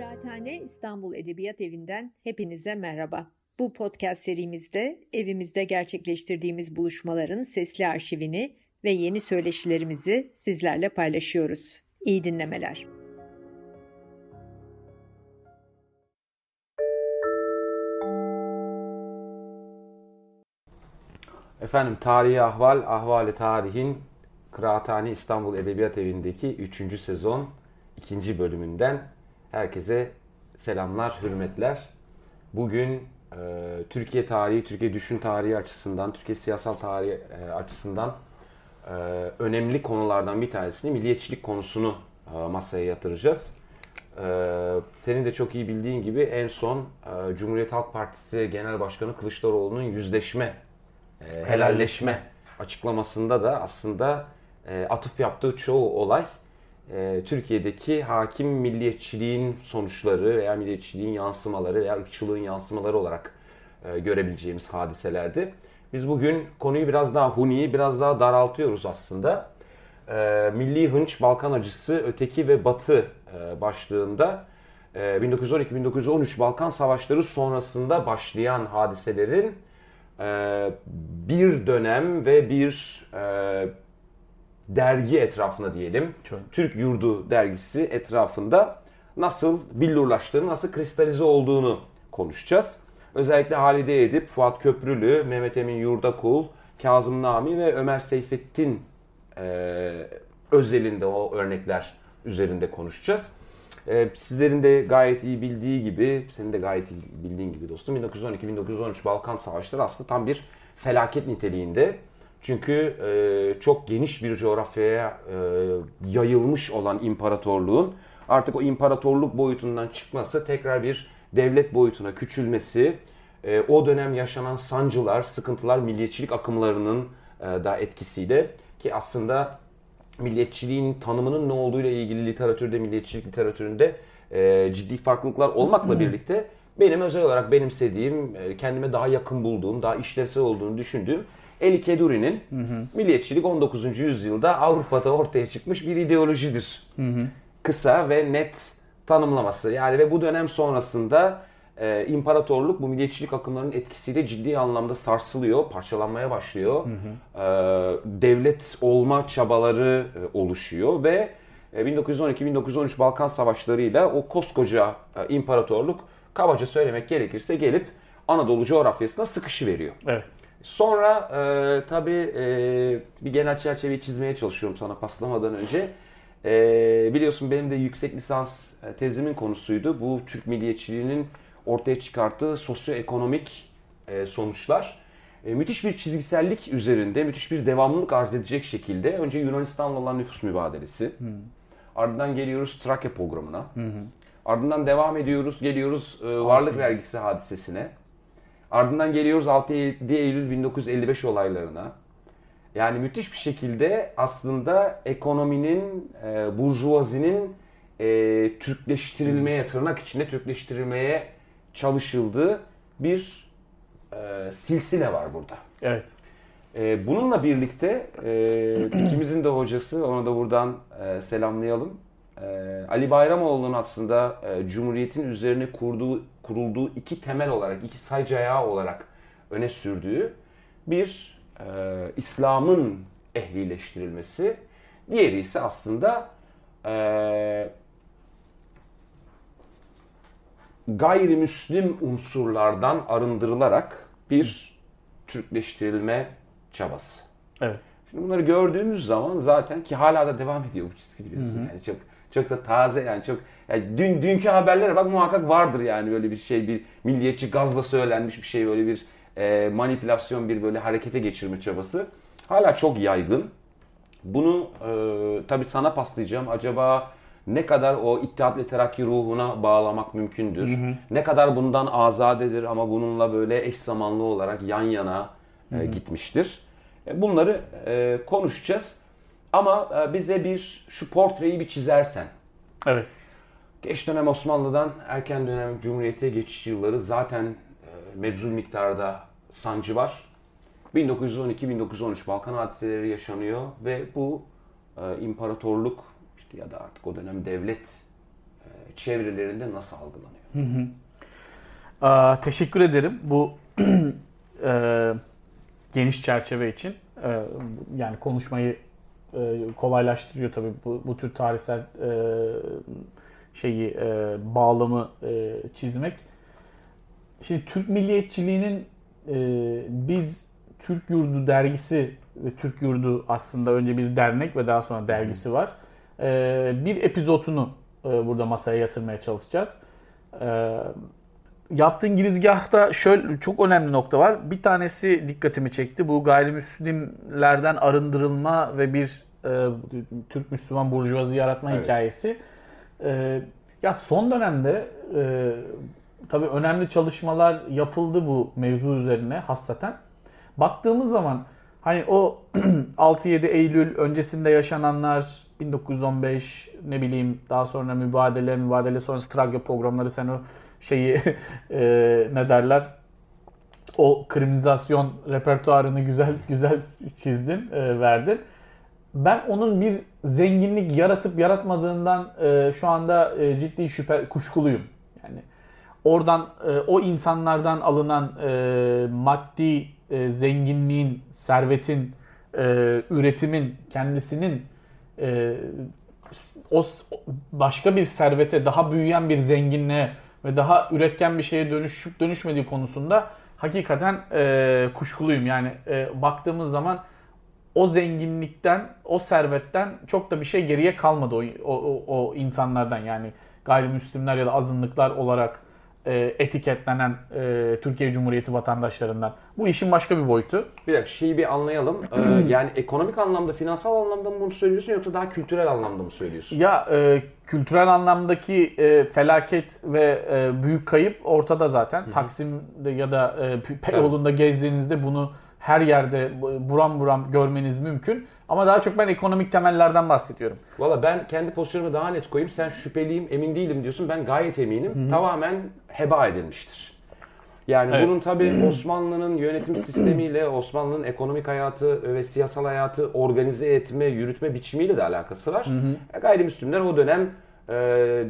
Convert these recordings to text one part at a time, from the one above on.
Kıraathane İstanbul Edebiyat Evi'nden hepinize merhaba. Bu podcast serimizde evimizde gerçekleştirdiğimiz buluşmaların sesli arşivini ve yeni söyleşilerimizi sizlerle paylaşıyoruz. İyi dinlemeler. Efendim Tarihi Ahval, Ahvali Tarihin Kıraathane İstanbul Edebiyat Evi'ndeki 3. sezon 2. bölümünden herkese selamlar, hürmetler. Bugün e, Türkiye tarihi, Türkiye düşün tarihi açısından, Türkiye siyasal tarihi e, açısından e, önemli konulardan bir tanesini milliyetçilik konusunu e, masaya yatıracağız. E, senin de çok iyi bildiğin gibi en son e, Cumhuriyet Halk Partisi Genel Başkanı Kılıçdaroğlu'nun yüzleşme, e, helalleşme açıklamasında da aslında e, atıf yaptığı çoğu olay e, Türkiye'deki hakim milliyetçiliğin sonuçları veya milliyetçiliğin yansımaları veya ırkçılığın yansımaları olarak e, görebileceğimiz hadiselerdi. Biz bugün konuyu biraz daha huni, biraz daha daraltıyoruz aslında. E, Milli Hınç, Balkan Acısı, Öteki ve Batı başlığında e, 1912-1913 Balkan Savaşları sonrasında başlayan hadiselerin bir dönem ve bir dergi etrafında diyelim, Çok. Türk Yurdu dergisi etrafında nasıl billurlaştığını, nasıl kristalize olduğunu konuşacağız. Özellikle Halide Edip, Fuat Köprülü, Mehmet Emin Yurdakul, Kazım Nami ve Ömer Seyfettin e, özelinde o örnekler üzerinde konuşacağız. E, sizlerin de gayet iyi bildiği gibi, senin de gayet iyi bildiğin gibi dostum 1912-1913 Balkan Savaşları aslında tam bir felaket niteliğinde. Çünkü e, çok geniş bir coğrafyaya e, yayılmış olan imparatorluğun artık o imparatorluk boyutundan çıkması, tekrar bir devlet boyutuna küçülmesi, e, o dönem yaşanan sancılar, sıkıntılar milliyetçilik akımlarının e, da etkisiyle ki aslında milliyetçiliğin tanımının ne olduğuyla ilgili literatürde, milliyetçilik literatüründe e, ciddi farklılıklar olmakla birlikte benim özel olarak benimsediğim, e, kendime daha yakın bulduğum, daha işlevsel olduğunu düşündüğüm Eli Keduri'nin milliyetçilik 19. yüzyılda Avrupa'da ortaya çıkmış bir ideolojidir. Kısa ve net tanımlaması. Yani ve bu dönem sonrasında e, imparatorluk bu milliyetçilik akımlarının etkisiyle ciddi anlamda sarsılıyor, parçalanmaya başlıyor. E, devlet olma çabaları e, oluşuyor ve e, 1912-1913 Balkan Savaşları'yla o koskoca e, imparatorluk kabaca söylemek gerekirse gelip Anadolu coğrafyasına sıkışı veriyor. Evet. Sonra e, tabii e, bir genel çerçeveyi çizmeye çalışıyorum sana paslamadan önce. E, biliyorsun benim de yüksek lisans e, tezimin konusuydu. Bu Türk milliyetçiliğinin ortaya çıkarttığı sosyoekonomik e, sonuçlar. E, müthiş bir çizgisellik üzerinde, müthiş bir devamlılık arz edecek şekilde önce Yunanistan'la olan nüfus mübadelesi. Ardından geliyoruz Trakya programına. Ardından devam ediyoruz, geliyoruz e, varlık vergisi hadisesine. Ardından geliyoruz 6-7 Eylül 1955 olaylarına. Yani müthiş bir şekilde aslında ekonominin, e, burjuvazinin e, Türkleştirilmeye, tırnak içinde Türkleştirilmeye çalışıldığı bir e, silsile var burada. Evet. E, bununla birlikte e, ikimizin de hocası, onu da buradan e, selamlayalım. E, Ali Bayramoğlu'nun aslında e, Cumhuriyet'in üzerine kurduğu, kurulduğu iki temel olarak, iki sayca ayağı olarak öne sürdüğü bir e, İslam'ın ehlileştirilmesi. Diğeri ise aslında e, gayrimüslim unsurlardan arındırılarak bir Türkleştirilme çabası. Evet. Şimdi bunları gördüğümüz zaman zaten ki hala da devam ediyor bu çizgi biliyorsun. Yani çok çok da taze yani çok yani dün dünkü haberlere bak muhakkak vardır yani böyle bir şey bir milliyetçi gazla söylenmiş bir şey böyle bir e, manipülasyon bir böyle harekete geçirme çabası hala çok yaygın. Bunu e, tabii sana paslayacağım. Acaba ne kadar o İttihat ve Terakki ruhuna bağlamak mümkündür? Ne kadar bundan azadedir ama bununla böyle eş zamanlı olarak yan yana e, gitmiştir? E, Bunları e, konuşacağız. Ama e, bize bir şu portreyi bir çizersen. Evet. Geç dönem Osmanlı'dan erken dönem Cumhuriyet'e geçiş yılları zaten e, mevzul miktarda sancı var. 1912-1913 Balkan hadiseleri yaşanıyor ve bu e, imparatorluk işte ya da artık o dönem devlet e, çevrelerinde nasıl algılanıyor? Hı hı. Aa, teşekkür ederim bu e, geniş çerçeve için. E, yani konuşmayı e, kolaylaştırıyor tabii bu, bu tür tarihsel e, şeyi e, bağlamı e, çizmek. Şimdi Türk milliyetçiliğinin e, biz Türk Yurdu dergisi ve Türk Yurdu aslında önce bir dernek ve daha sonra dergisi var. E, bir epizotunu e, burada masaya yatırmaya çalışacağız. E, yaptığın girizgahta şöyle çok önemli nokta var. Bir tanesi dikkatimi çekti. Bu gayrimüslimlerden arındırılma ve bir e, Türk Müslüman burjuvazi yaratma evet. hikayesi. E, ya son dönemde e, tabii önemli çalışmalar yapıldı bu mevzu üzerine hassaten. Baktığımız zaman hani o 6-7 Eylül öncesinde yaşananlar 1915 ne bileyim daha sonra mübadele mübadele sonrası Trakya programları sen o şeyi e, ne derler o kriminalizasyon repertuarını güzel güzel çizdin, e, verdin. Ben onun bir zenginlik yaratıp yaratmadığından e, şu anda e, ciddi şüphe kuşkuluyum. Yani oradan e, o insanlardan alınan e, maddi e, zenginliğin, servetin, e, üretimin kendisinin e, o başka bir servete, daha büyüyen bir zenginliğe ve daha üretken bir şeye dönüşüp dönüşmediği konusunda hakikaten e, kuşkuluyum. Yani e, baktığımız zaman o zenginlikten, o servetten çok da bir şey geriye kalmadı o, o, o insanlardan. Yani gayrimüslimler ya da azınlıklar olarak e, etiketlenen e, Türkiye Cumhuriyeti vatandaşlarından. Bu işin başka bir boyutu. Bir dakika şeyi bir anlayalım. ee, yani ekonomik anlamda, finansal anlamda mı bunu söylüyorsun yoksa daha kültürel anlamda mı söylüyorsun? Ya e, kültürel anlamdaki e, felaket ve e, büyük kayıp ortada zaten. Hı-hı. Taksim'de ya da e, Beyoğlu'nda gezdiğinizde bunu her yerde buram buram görmeniz mümkün. Ama daha çok ben ekonomik temellerden bahsediyorum. Valla ben kendi pozisyonumu daha net koyayım. Sen şüpheliyim, emin değilim diyorsun. Ben gayet eminim. Hı-hı. Tamamen heba edilmiştir. Yani evet. bunun tabii Osmanlı'nın yönetim sistemiyle, Osmanlı'nın ekonomik hayatı ve siyasal hayatı organize etme, yürütme biçimiyle de alakası var. Hı hı. E, gayrimüslimler o dönem e,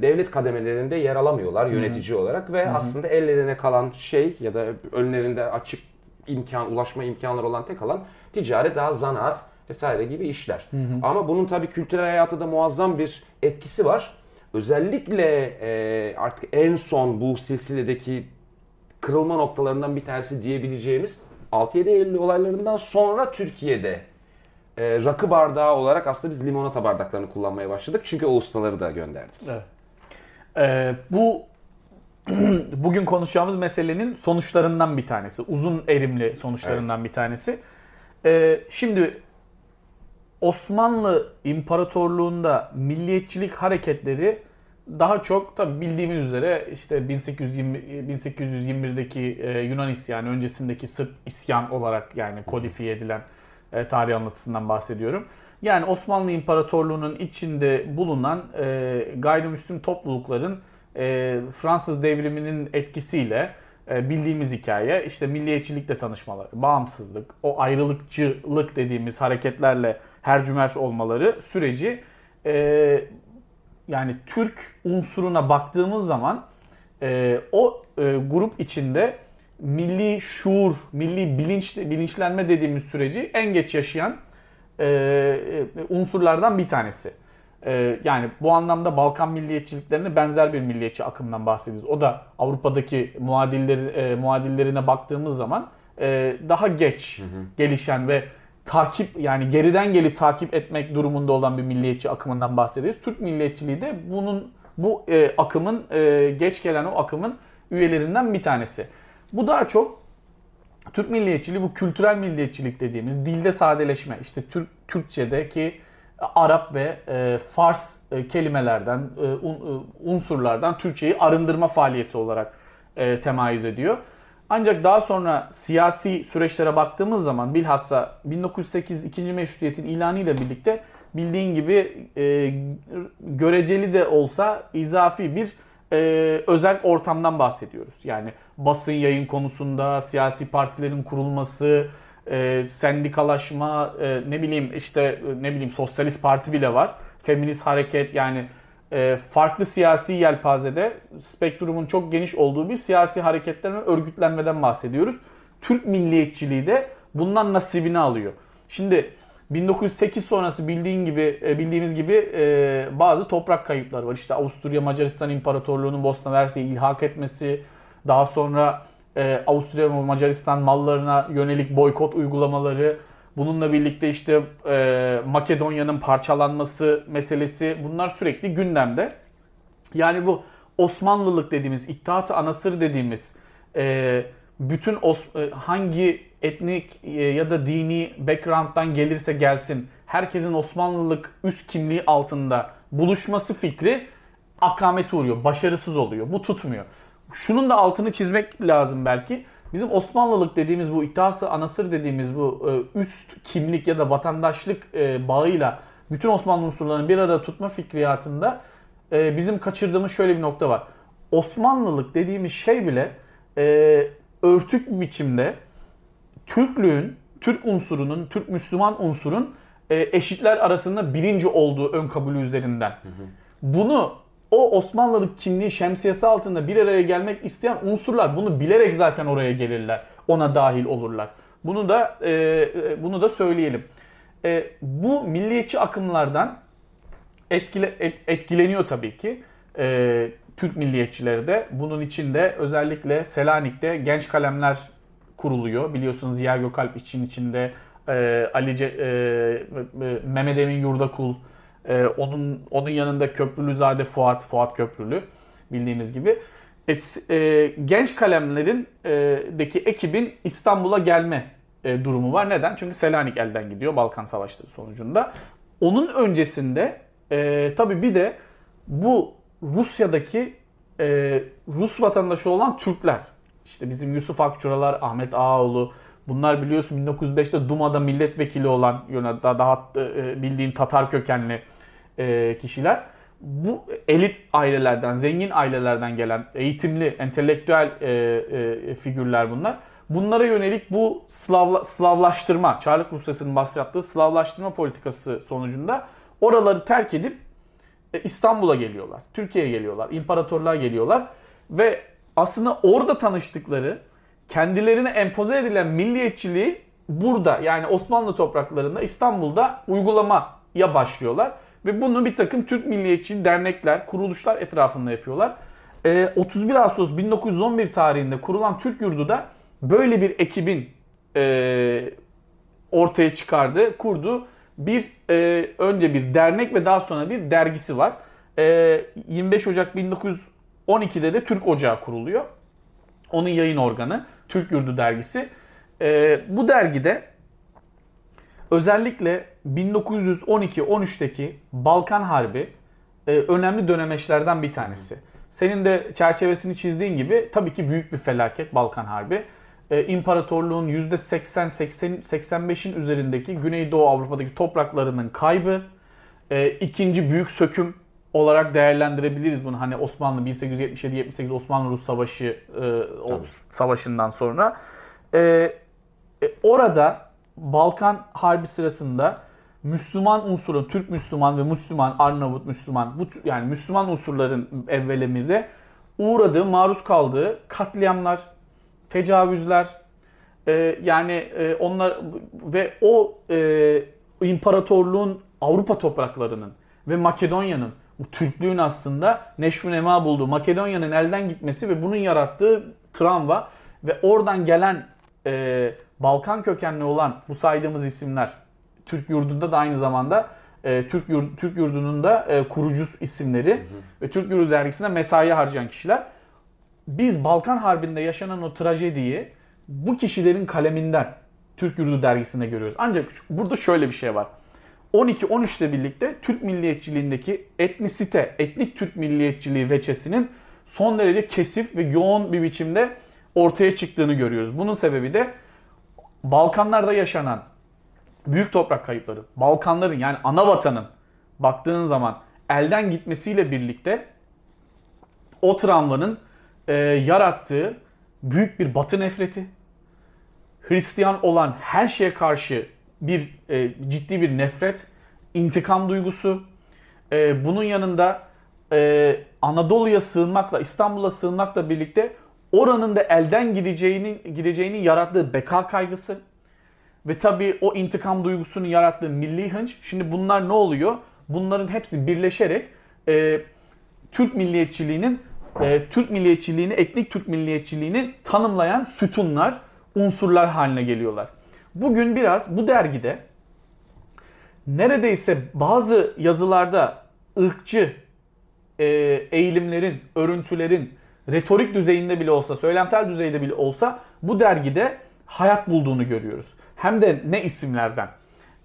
devlet kademelerinde yer alamıyorlar yönetici hı hı. olarak ve hı hı. aslında ellerine kalan şey ya da önlerinde açık imkan, ulaşma imkanları olan tek alan ticaret, daha zanaat vesaire gibi işler. Hı hı. Ama bunun tabii kültürel hayatı da muazzam bir etkisi var. Özellikle e, artık en son bu silsiledeki kırılma noktalarından bir tanesi diyebileceğimiz 6-7 Eylül olaylarından sonra Türkiye'de e, rakı bardağı olarak aslında biz limonata bardaklarını kullanmaya başladık. Çünkü o ustaları da gönderdik. Evet. Ee, bu bugün konuşacağımız meselenin sonuçlarından bir tanesi. Uzun erimli sonuçlarından evet. bir tanesi. Ee, şimdi Osmanlı İmparatorluğu'nda milliyetçilik hareketleri daha çok tabi bildiğimiz üzere işte 1820 1821'deki e, Yunan isyanı öncesindeki Sırp isyan olarak yani kodifiye edilen e, tarih anlatısından bahsediyorum. Yani Osmanlı İmparatorluğu'nun içinde bulunan e, gayrimüslim toplulukların e, Fransız devriminin etkisiyle e, bildiğimiz hikaye işte milliyetçilikle tanışmaları, bağımsızlık, o ayrılıkçılık dediğimiz hareketlerle hercümerç olmaları süreci e, yani Türk unsuruna baktığımız zaman e, o e, grup içinde milli şuur, milli bilinç bilinçlenme dediğimiz süreci en geç yaşayan e, e, unsurlardan bir tanesi. E, yani bu anlamda Balkan milliyetçiliklerine benzer bir milliyetçi akımdan bahsediyoruz. O da Avrupa'daki muadilleri, e, muadillerine baktığımız zaman e, daha geç hı hı. gelişen ve takip yani geriden gelip takip etmek durumunda olan bir milliyetçi akımından bahsediyoruz. Türk milliyetçiliği de bunun bu e, akımın e, geç gelen o akımın üyelerinden bir tanesi. Bu daha çok Türk milliyetçiliği bu kültürel milliyetçilik dediğimiz dilde sadeleşme işte Türk Türkçedeki Arap ve e, Fars e, kelimelerden, e, un, e, unsurlardan Türkçeyi arındırma faaliyeti olarak e, temayüz ediyor. Ancak daha sonra siyasi süreçlere baktığımız zaman bilhassa 1908 ikinci meşrutiyetin ilanı ile birlikte bildiğin gibi e, göreceli de olsa izafi bir e, özel ortamdan bahsediyoruz. Yani basın yayın konusunda siyasi partilerin kurulması, e, sendikalaşma, e, ne bileyim işte ne bileyim sosyalist parti bile var. Feminist hareket yani e, farklı siyasi yelpazede spektrumun çok geniş olduğu bir siyasi hareketlerin örgütlenmeden bahsediyoruz. Türk milliyetçiliği de bundan nasibini alıyor. Şimdi 1908 sonrası bildiğin gibi e, bildiğimiz gibi e, bazı toprak kayıpları var. İşte Avusturya Macaristan İmparatorluğu'nun Bosna Hersek'e ilhak etmesi, daha sonra e, Avusturya Macaristan mallarına yönelik boykot uygulamaları, bununla birlikte işte Makedonya'nın parçalanması meselesi bunlar sürekli gündemde. Yani bu Osmanlılık dediğimiz, İttihat-ı Anasır dediğimiz bütün hangi etnik e, ya da dini background'dan gelirse gelsin herkesin Osmanlılık üst kimliği altında buluşması fikri akamete uğruyor, başarısız oluyor. Bu tutmuyor. Şunun da altını çizmek lazım belki. Bizim Osmanlılık dediğimiz bu iddiası anasır dediğimiz bu e, üst kimlik ya da vatandaşlık e, bağıyla bütün Osmanlı unsurlarını bir arada tutma fikriyatında bizim kaçırdığımız şöyle bir nokta var. Osmanlılık dediğimiz şey bile örtük bir biçimde Türklüğün, Türk unsurunun, Türk Müslüman unsurun e, eşitler arasında birinci olduğu ön kabulü üzerinden. Hı hı. Bunu o Osmanlılık kimliği şemsiyesi altında bir araya gelmek isteyen unsurlar bunu bilerek zaten oraya gelirler. Ona dahil olurlar. Bunu da e, e bunu da söyleyelim. E, bu milliyetçi akımlardan etkile, et, etkileniyor tabii ki. E, Türk milliyetçileri de bunun içinde özellikle Selanik'te genç kalemler kuruluyor. Biliyorsunuz Ziya Gökalp için içinde e, Ali e, e, Mehmet Emin Yurdakul, e, onun onun yanında Köprülüzade Fuat, Fuat Köprülü bildiğimiz gibi. Et, e, genç kalemlerin e, deki ekibin İstanbul'a gelme e, durumu var. Neden? Çünkü Selanik elden gidiyor Balkan Savaşları sonucunda. Onun öncesinde e, tabii bir de bu Rusya'daki e, Rus vatandaşı olan Türkler işte bizim Yusuf Akçuralar, Ahmet Ağoğlu bunlar biliyorsun 1905'te Duma'da milletvekili olan daha, daha e, bildiğin Tatar kökenli e, kişiler. Bu elit ailelerden, zengin ailelerden gelen eğitimli, entelektüel e, figürler bunlar. Bunlara yönelik bu Slavla, Slavlaştırma, Çarlık Rusyası'nın bahsettiği Slavlaştırma politikası sonucunda oraları terk edip İstanbul'a geliyorlar. Türkiye'ye geliyorlar. imparatorluğa geliyorlar. Ve aslında orada tanıştıkları kendilerine empoze edilen milliyetçiliği burada yani Osmanlı topraklarında İstanbul'da uygulamaya başlıyorlar. Ve bunu bir takım Türk milliyetçi dernekler, kuruluşlar etrafında yapıyorlar. 31 ee, Ağustos 1911 tarihinde kurulan Türk Yurdu da böyle bir ekibin e, ortaya çıkardığı, kurduğu bir e, önce bir dernek ve daha sonra bir dergisi var. 25 e, Ocak 19 12'de de Türk Ocağı kuruluyor. Onun yayın organı Türk Yurdu dergisi. E, bu dergide özellikle 1912-13'teki Balkan Harbi e, önemli dönemeçlerden bir tanesi. Senin de çerçevesini çizdiğin gibi tabii ki büyük bir felaket Balkan Harbi. E, İmparatorluğun %80-85'in üzerindeki Güneydoğu Avrupa'daki topraklarının kaybı, e, ikinci büyük söküm olarak değerlendirebiliriz bunu. Hani Osmanlı 1877-78 Osmanlı-Rus Savaşı e, o savaşından sonra. E, e, orada Balkan Harbi sırasında Müslüman unsurun, Türk Müslüman ve Müslüman, Arnavut Müslüman, bu yani Müslüman unsurların evvel emirde uğradığı, maruz kaldığı katliamlar, tecavüzler, e, yani e, onlar ve o e, imparatorluğun Avrupa topraklarının ve Makedonya'nın bu Türklüğün aslında neşru nema bulduğu Makedonya'nın elden gitmesi ve bunun yarattığı travma ve oradan gelen e, Balkan kökenli olan bu saydığımız isimler Türk yurdunda da aynı zamanda e, Türk, yurd, Türk yurdunun da e, kurucu isimleri hı hı. ve Türk yurdu dergisinde mesai harcayan kişiler. Biz Balkan Harbi'nde yaşanan o trajediyi bu kişilerin kaleminden Türk Yurdu dergisinde görüyoruz. Ancak burada şöyle bir şey var. 12-13 ile birlikte Türk milliyetçiliğindeki etnisite, etnik Türk milliyetçiliği veçesinin son derece kesif ve yoğun bir biçimde ortaya çıktığını görüyoruz. Bunun sebebi de Balkanlarda yaşanan büyük toprak kayıpları, Balkanların yani ana vatanın baktığın zaman elden gitmesiyle birlikte o travmanın e, yarattığı büyük bir batı nefreti, Hristiyan olan her şeye karşı bir e, ciddi bir nefret, intikam duygusu. E, bunun yanında e, Anadolu'ya sığınmakla, İstanbul'a sığınmakla birlikte oranın da elden gideceğinin gideceğinin yarattığı beka kaygısı ve tabii o intikam duygusunu yarattığı milli hınç. Şimdi bunlar ne oluyor? Bunların hepsi birleşerek e, Türk milliyetçiliğinin e, Türk milliyetçiliğini, etnik Türk milliyetçiliğini tanımlayan sütunlar, unsurlar haline geliyorlar. Bugün biraz bu dergide neredeyse bazı yazılarda ırkçı e, eğilimlerin, örüntülerin retorik düzeyinde bile olsa, söylemsel düzeyde bile olsa bu dergide hayat bulduğunu görüyoruz. Hem de ne isimlerden.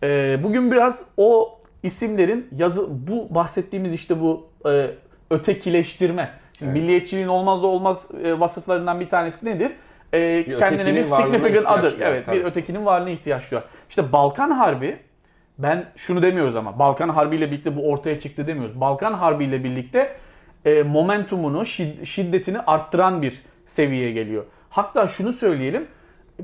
E, bugün biraz o isimlerin yazı bu bahsettiğimiz işte bu e, ötekileştirme. Şimdi evet. milliyetçiliğin olmazsa olmaz e, vasıflarından bir tanesi nedir? E, bir kendine bir significant other. Evet, tabii. bir ötekinin varlığına ihtiyaç duyar. İşte Balkan Harbi ben şunu demiyoruz ama Balkan Harbi ile birlikte bu ortaya çıktı demiyoruz. Balkan Harbi ile birlikte e, momentumunu, şiddetini arttıran bir seviyeye geliyor. Hatta şunu söyleyelim.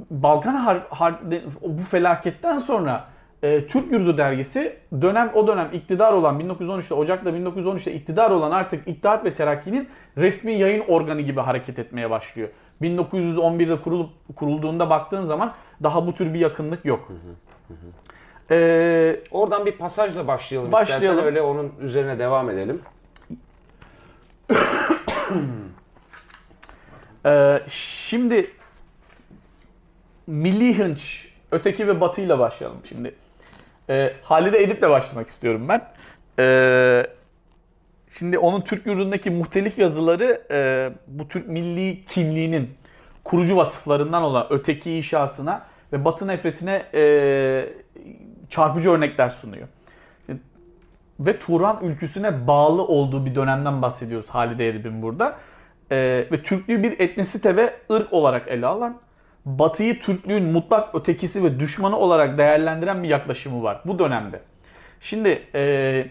Balkan Har, Har bu felaketten sonra e, Türk Yurdu dergisi dönem o dönem iktidar olan 1913'te Ocak'ta 1913'te iktidar olan artık İttihat ve Terakki'nin resmi yayın organı gibi hareket etmeye başlıyor. 1911'de kurulup kurulduğunda baktığın zaman daha bu tür bir yakınlık yok. Hı hı, hı. Ee, Oradan bir pasajla başlayalım, başlayalım. istersen öyle onun üzerine devam edelim. ee, şimdi Milli Hınç, Öteki ve Batı ile başlayalım şimdi. Ee, Halide Edip'le başlamak istiyorum ben. Ee, şimdi onun Türk yurdundaki muhtelif yazıları e, bu Türk milli kimliğinin kurucu vasıflarından olan öteki inşasına ve Batı nefretine e, çarpıcı örnekler sunuyor. Ve Turan ülküsüne bağlı olduğu bir dönemden bahsediyoruz Halide Edip'in burada. Ee, ve Türklüğü bir etnisite ve ırk olarak ele alan, Batı'yı Türklüğün mutlak ötekisi ve düşmanı olarak değerlendiren bir yaklaşımı var bu dönemde. Şimdi e,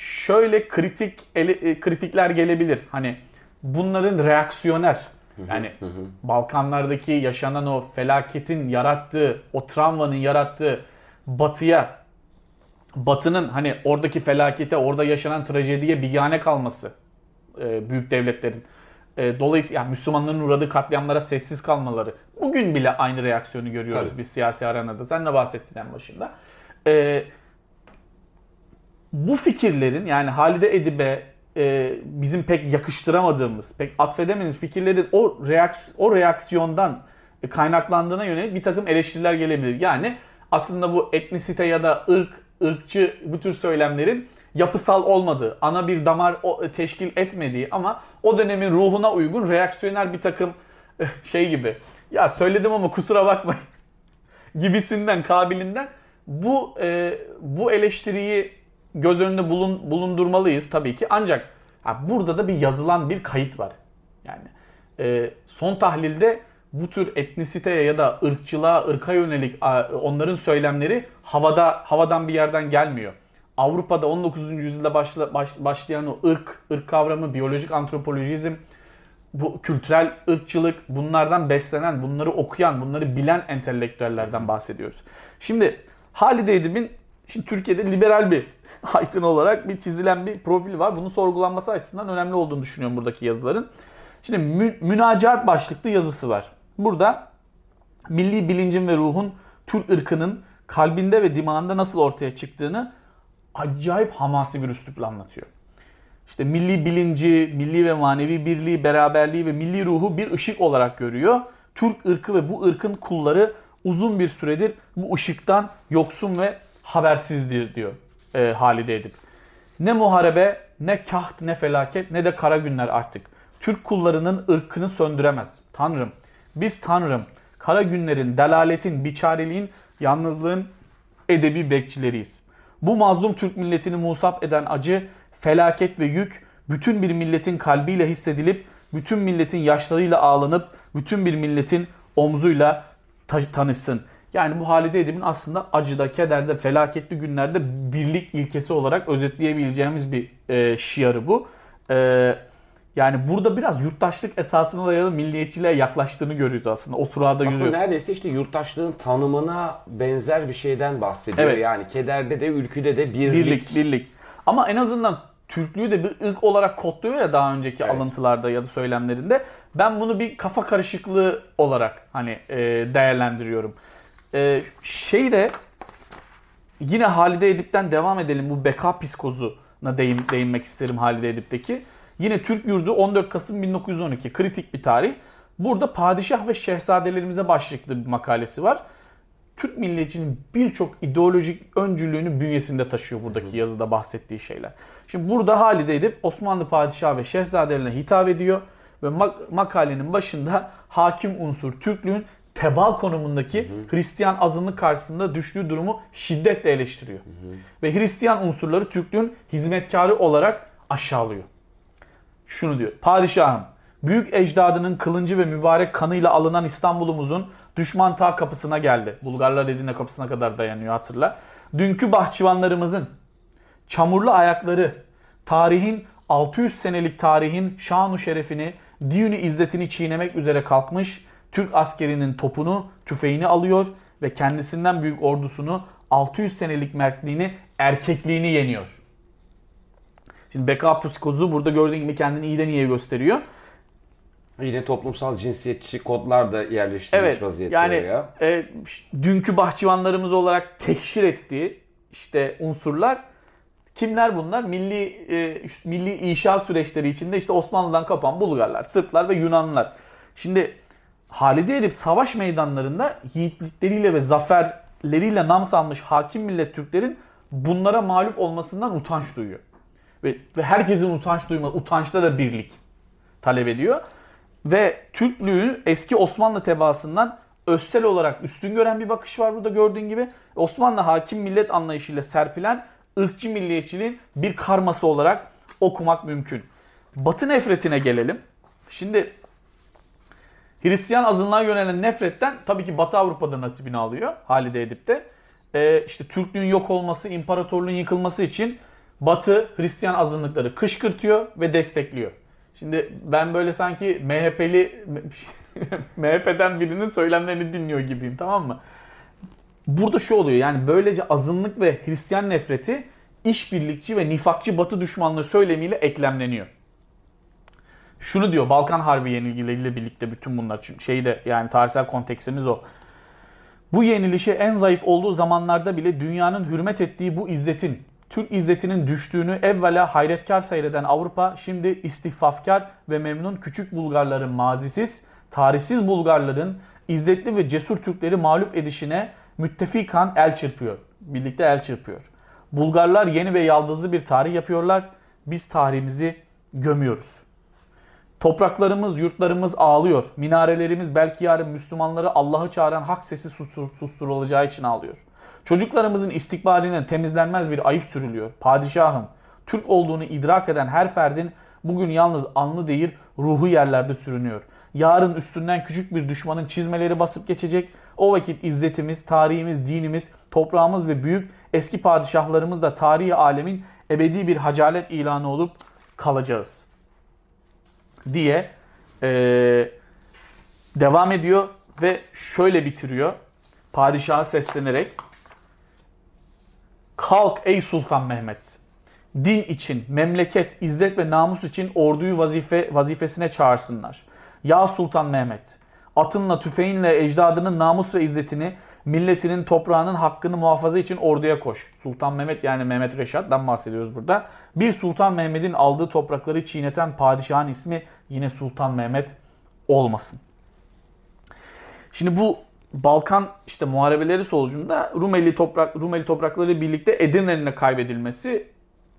şöyle kritik ele, e, kritikler gelebilir. Hani bunların reaksiyoner yani Balkanlardaki yaşanan o felaketin yarattığı, o travmanın yarattığı batıya, batının hani oradaki felakete, orada yaşanan trajediye bigane kalması e, büyük devletlerin. E, dolayısıyla yani Müslümanların uğradığı katliamlara sessiz kalmaları. Bugün bile aynı reaksiyonu görüyoruz Tabii. biz siyasi arenada. Sen de bahsettin en başında. E, bu fikirlerin yani Halide Edip'e e, bizim pek yakıştıramadığımız, pek atfedemediğimiz fikirlerin o, reaks o reaksiyondan kaynaklandığına yönelik bir takım eleştiriler gelebilir. Yani aslında bu etnisite ya da ırk, ırkçı bu tür söylemlerin yapısal olmadığı, ana bir damar teşkil etmediği ama o dönemin ruhuna uygun reaksiyoner bir takım şey gibi. Ya söyledim ama kusura bakmayın gibisinden, kabilinden bu e, bu eleştiriyi göz önünde bulun, bulundurmalıyız tabii ki. Ancak ha, burada da bir yazılan bir kayıt var. Yani e, son tahlilde bu tür etnisiteye ya da ırkçılığa, ırka yönelik onların söylemleri havada havadan bir yerden gelmiyor. Avrupa'da 19. yüzyılda başla, baş, başlayan o ırk, ırk kavramı, biyolojik antropolojizm, bu kültürel ırkçılık, bunlardan beslenen, bunları okuyan, bunları bilen entelektüellerden bahsediyoruz. Şimdi Halide Edip'in şimdi Türkiye'de liberal bir aydın olarak bir çizilen bir profil var. Bunun sorgulanması açısından önemli olduğunu düşünüyorum buradaki yazıların. Şimdi mü, münacat başlıklı yazısı var. Burada milli bilincin ve ruhun Türk ırkının kalbinde ve dimağında nasıl ortaya çıktığını acayip hamasi bir üslupla anlatıyor. İşte milli bilinci, milli ve manevi birliği, beraberliği ve milli ruhu bir ışık olarak görüyor. Türk ırkı ve bu ırkın kulları uzun bir süredir bu ışıktan yoksun ve habersizdir diyor e, Halide Edip. Ne muharebe, ne kaht, ne felaket, ne de kara günler artık. Türk kullarının ırkını söndüremez. Tanrım biz Tanrım, kara günlerin, delaletin, biçareliğin, yalnızlığın edebi bekçileriyiz. Bu mazlum Türk milletini musap eden acı, felaket ve yük bütün bir milletin kalbiyle hissedilip, bütün milletin yaşlarıyla ağlanıp, bütün bir milletin omzuyla ta- tanışsın. Yani bu Halide Edip'in aslında acıda, kederde, felaketli günlerde birlik ilkesi olarak özetleyebileceğimiz bir e, şiarı bu. E, yani burada biraz yurttaşlık esasına dayalı milliyetçiliğe yaklaştığını görüyoruz aslında. O sırada yüzüyor. Aslında neredeyse işte yurttaşlığın tanımına benzer bir şeyden bahsediyor. Evet. Yani kederde de ülküde de birlik. Birlik, birlik. Ama en azından Türklüğü de bir ırk olarak kodluyor ya daha önceki Evet. alıntılarda ya da söylemlerinde. Ben bunu bir kafa karışıklığı olarak hani e, değerlendiriyorum. E, şey de yine Halide Edip'ten devam edelim. Bu beka psikozuna değin, değinmek isterim Halide Edip'teki. Yine Türk Yurdu 14 Kasım 1912. Kritik bir tarih. Burada padişah ve şehzadelerimize başlıklı bir makalesi var. Türk milliyetçinin birçok ideolojik öncülüğünü bünyesinde taşıyor buradaki yazıda bahsettiği şeyler. Şimdi burada Halide Edip Osmanlı padişah ve şehzadelerine hitap ediyor ve mak- makalenin başında hakim unsur Türklüğün tebal konumundaki Hristiyan azınlık karşısında düştüğü durumu şiddetle eleştiriyor. Ve Hristiyan unsurları Türklüğün hizmetkarı olarak aşağılıyor. Şunu diyor. Padişahım, büyük ecdadının kılıncı ve mübarek kanıyla alınan İstanbul'umuzun düşman ta kapısına geldi. Bulgarlar Edirne kapısına kadar dayanıyor hatırla. Dünkü bahçıvanlarımızın çamurlu ayakları tarihin 600 senelik tarihin şanu şerefini, diyuni izzetini çiğnemek üzere kalkmış Türk askerinin topunu, tüfeğini alıyor ve kendisinden büyük ordusunu 600 senelik mertliğini, erkekliğini yeniyor. Şimdi beka psikozu burada gördüğün gibi kendini iyiden iyiye gösteriyor. Yine toplumsal cinsiyetçi kodlar da yerleştirilmiş Evet vaziyette yani oraya. e, dünkü bahçıvanlarımız olarak teşhir ettiği işte unsurlar kimler bunlar? Milli e, milli inşaat süreçleri içinde işte Osmanlı'dan kapan Bulgarlar, Sırplar ve Yunanlılar. Şimdi Halide Edip savaş meydanlarında yiğitlikleriyle ve zaferleriyle nam salmış hakim millet Türklerin bunlara mağlup olmasından utanç duyuyor. Ve, ve herkesin utanç duyması, utançta da birlik talep ediyor. Ve Türklüğü eski Osmanlı tebaasından özsel olarak üstün gören bir bakış var burada gördüğün gibi. Osmanlı hakim millet anlayışıyla serpilen ırkçı milliyetçiliğin bir karması olarak okumak mümkün. Batı nefretine gelelim. Şimdi Hristiyan azınlığa yönelen nefretten tabii ki Batı Avrupa'da nasibini alıyor Halide Edip de. Ee, işte Türklüğün yok olması, imparatorluğun yıkılması için Batı Hristiyan azınlıkları kışkırtıyor ve destekliyor. Şimdi ben böyle sanki MHP'li MHP'den birinin söylemlerini dinliyor gibiyim tamam mı? Burada şu oluyor yani böylece azınlık ve Hristiyan nefreti işbirlikçi ve nifakçı Batı düşmanlığı söylemiyle eklemleniyor. Şunu diyor Balkan Harbi yenilgileriyle birlikte bütün bunlar çünkü şeyde yani tarihsel kontekstimiz o. Bu yenilişi en zayıf olduğu zamanlarda bile dünyanın hürmet ettiği bu izzetin, Türk izzetinin düştüğünü evvela hayretkar seyreden Avrupa şimdi istihfafkar ve memnun küçük Bulgarların mazisiz, tarihsiz Bulgarların izzetli ve cesur Türkleri mağlup edişine müttefikan el çırpıyor. Birlikte el çırpıyor. Bulgarlar yeni ve yaldızlı bir tarih yapıyorlar. Biz tarihimizi gömüyoruz. Topraklarımız, yurtlarımız ağlıyor. Minarelerimiz belki yarın Müslümanları Allah'ı çağıran hak sesi sustur, susturulacağı için ağlıyor. Çocuklarımızın istikbaline temizlenmez bir ayıp sürülüyor. Padişahım, Türk olduğunu idrak eden her ferdin bugün yalnız anlı değil ruhu yerlerde sürünüyor. Yarın üstünden küçük bir düşmanın çizmeleri basıp geçecek. O vakit izzetimiz, tarihimiz, dinimiz, toprağımız ve büyük eski padişahlarımız da tarihi alemin ebedi bir hacalet ilanı olup kalacağız diye eee, devam ediyor ve şöyle bitiriyor. Padişaha seslenerek Kalk ey Sultan Mehmet. Din için, memleket, izzet ve namus için orduyu vazife vazifesine çağırsınlar. Ya Sultan Mehmet, atınla, tüfeğinle ecdadının namus ve izzetini, milletinin, toprağının hakkını muhafaza için orduya koş. Sultan Mehmet yani Mehmet Reşat'tan bahsediyoruz burada. Bir Sultan Mehmet'in aldığı toprakları çiğneten padişahın ismi yine Sultan Mehmet olmasın. Şimdi bu Balkan işte muharebeleri sonucunda Rumeli toprak Rumeli toprakları birlikte Edirne'nin kaybedilmesi